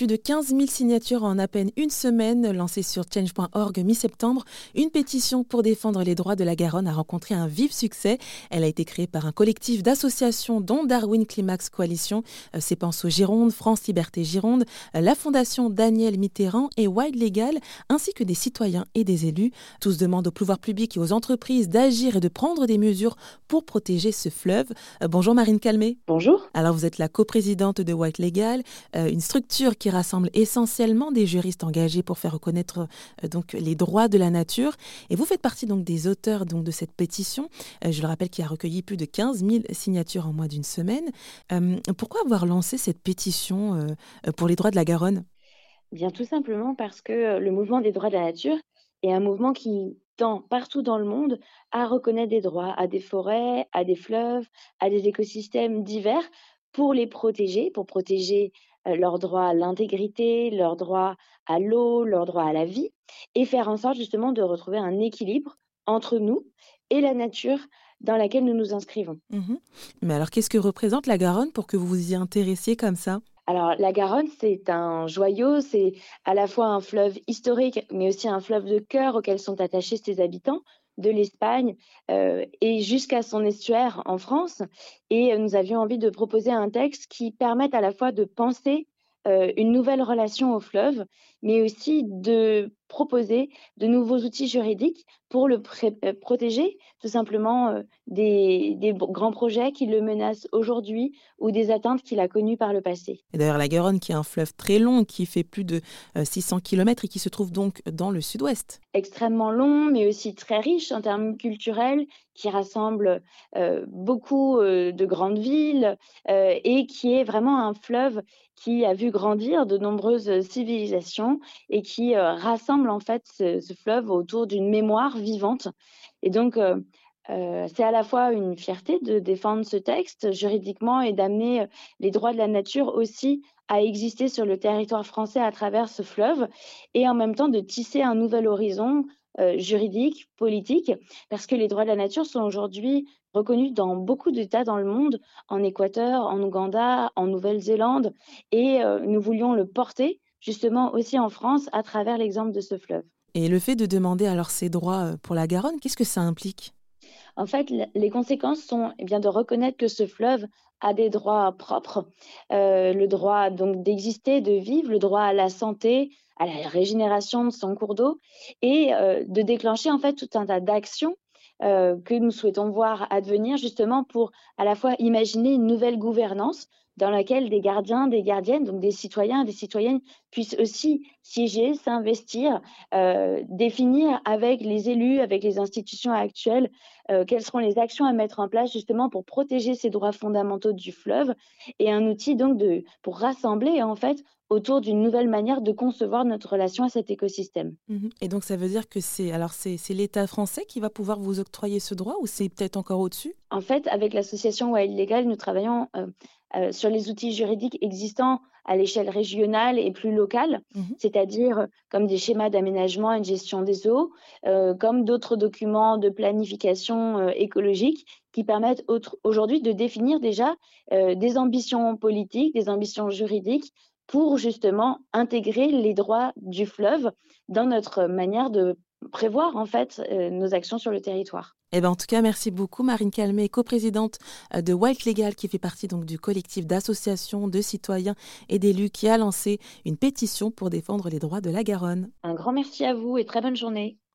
Plus de 15 000 signatures en à peine une semaine, lancée sur change.org mi-septembre. Une pétition pour défendre les droits de la Garonne a rencontré un vif succès. Elle a été créée par un collectif d'associations dont Darwin Climax Coalition, euh, Penso Gironde, France Liberté Gironde, euh, la Fondation Daniel Mitterrand et Wild Legal, ainsi que des citoyens et des élus. Tous demandent au pouvoir public et aux entreprises d'agir et de prendre des mesures pour protéger ce fleuve. Euh, bonjour Marine Calmé. Bonjour. Alors vous êtes la coprésidente de White Legal, une structure qui rassemble essentiellement des juristes engagés pour faire reconnaître euh, donc les droits de la nature. Et vous faites partie donc des auteurs donc de cette pétition. Euh, je le rappelle qui a recueilli plus de 15 000 signatures en moins d'une semaine. Euh, pourquoi avoir lancé cette pétition pour les droits de la Garonne? Bien tout simplement parce que le mouvement des droits de la nature est un mouvement qui tend partout dans le monde à reconnaître des droits à des forêts, à des fleuves, à des écosystèmes divers pour les protéger, pour protéger leur droit à l'intégrité, leur droit à l'eau, leur droit à la vie, et faire en sorte justement de retrouver un équilibre entre nous et la nature dans laquelle nous nous inscrivons. Mmh Mais alors, qu'est-ce que représente la Garonne pour que vous vous y intéressiez comme ça? Alors, la Garonne, c'est un joyau, c'est à la fois un fleuve historique, mais aussi un fleuve de cœur auquel sont attachés ses habitants de l'Espagne euh, et jusqu'à son estuaire en France. Et euh, nous avions envie de proposer un texte qui permette à la fois de penser euh, une nouvelle relation au fleuve, mais aussi de proposer de nouveaux outils juridiques pour le euh, protéger tout simplement euh, des, grands projets qui le menacent aujourd'hui ou des atteintes qu'il a connues par le passé. Et d'ailleurs, la Garonne, qui est un fleuve très long, qui fait plus de 600 km et qui se trouve donc dans le sud-ouest. Extrêmement long, mais aussi très riche en termes culturels, qui rassemble beaucoup de grandes villes et qui est vraiment un fleuve qui a vu grandir de nombreuses civilisations et qui rassemble en fait ce, fleuve autour d'une mémoire vivante. Et donc, c'est à la fois une fierté de défendre ce texte juridiquement et d'amener les droits de la nature aussi à exister sur le territoire français à travers ce fleuve et en même temps de tisser un nouvel horizon juridique, politique, parce que les droits de la nature sont aujourd'hui reconnu dans beaucoup d'États dans le monde, en Équateur, en Ouganda, en Nouvelle-Zélande, et euh, nous voulions le porter justement aussi en France à travers l'exemple de ce fleuve. Et le fait de demander alors ces droits euh, pour la Garonne, qu'est-ce que ça implique? En fait, les conséquences sont eh bien, de reconnaître que ce fleuve a des droits propres, euh, le droit donc d'exister, de vivre, le droit à la santé, à la régénération de son cours d'eau, et de déclencher en fait tout un tas d'actions euh, que nous souhaitons voir advenir justement pour à la fois imaginer une nouvelle gouvernance dans laquelle des gardiens, des gardiennes, donc des citoyens, des citoyennes puissent aussi siéger, s'investir, euh, définir avec les élus, avec les institutions actuelles, euh, quelles seront les actions à mettre en place justement pour protéger ces droits fondamentaux du fleuve et un outil donc de, pour rassembler en fait autour d'une nouvelle manière de concevoir notre relation à cet écosystème. Mmh et donc ça veut dire que c'est alors c'est l'État français qui va pouvoir vous octroyer ce droit ou c'est peut-être encore au-dessus? En fait, avec l'association Wild Legal, nous travaillons euh, euh, sur les outils juridiques existants à l'échelle régionale et plus locale, mmh c'est-à-dire comme des schémas d'aménagement et de gestion des eaux, euh, comme d'autres documents de planification écologique qui permettent aujourd'hui de définir déjà des ambitions politiques, des ambitions juridiques pour justement intégrer les droits du fleuve dans notre manière de prévoir en fait euh, nos actions sur le territoire. Eh ben, en tout cas, merci beaucoup Marine Calmé, coprésidente euh, de White Legal, qui fait partie donc du collectif d'associations de citoyens et d'élus qui a lancé une pétition pour défendre les droits de la Garonne. Un grand merci à vous et très bonne journée.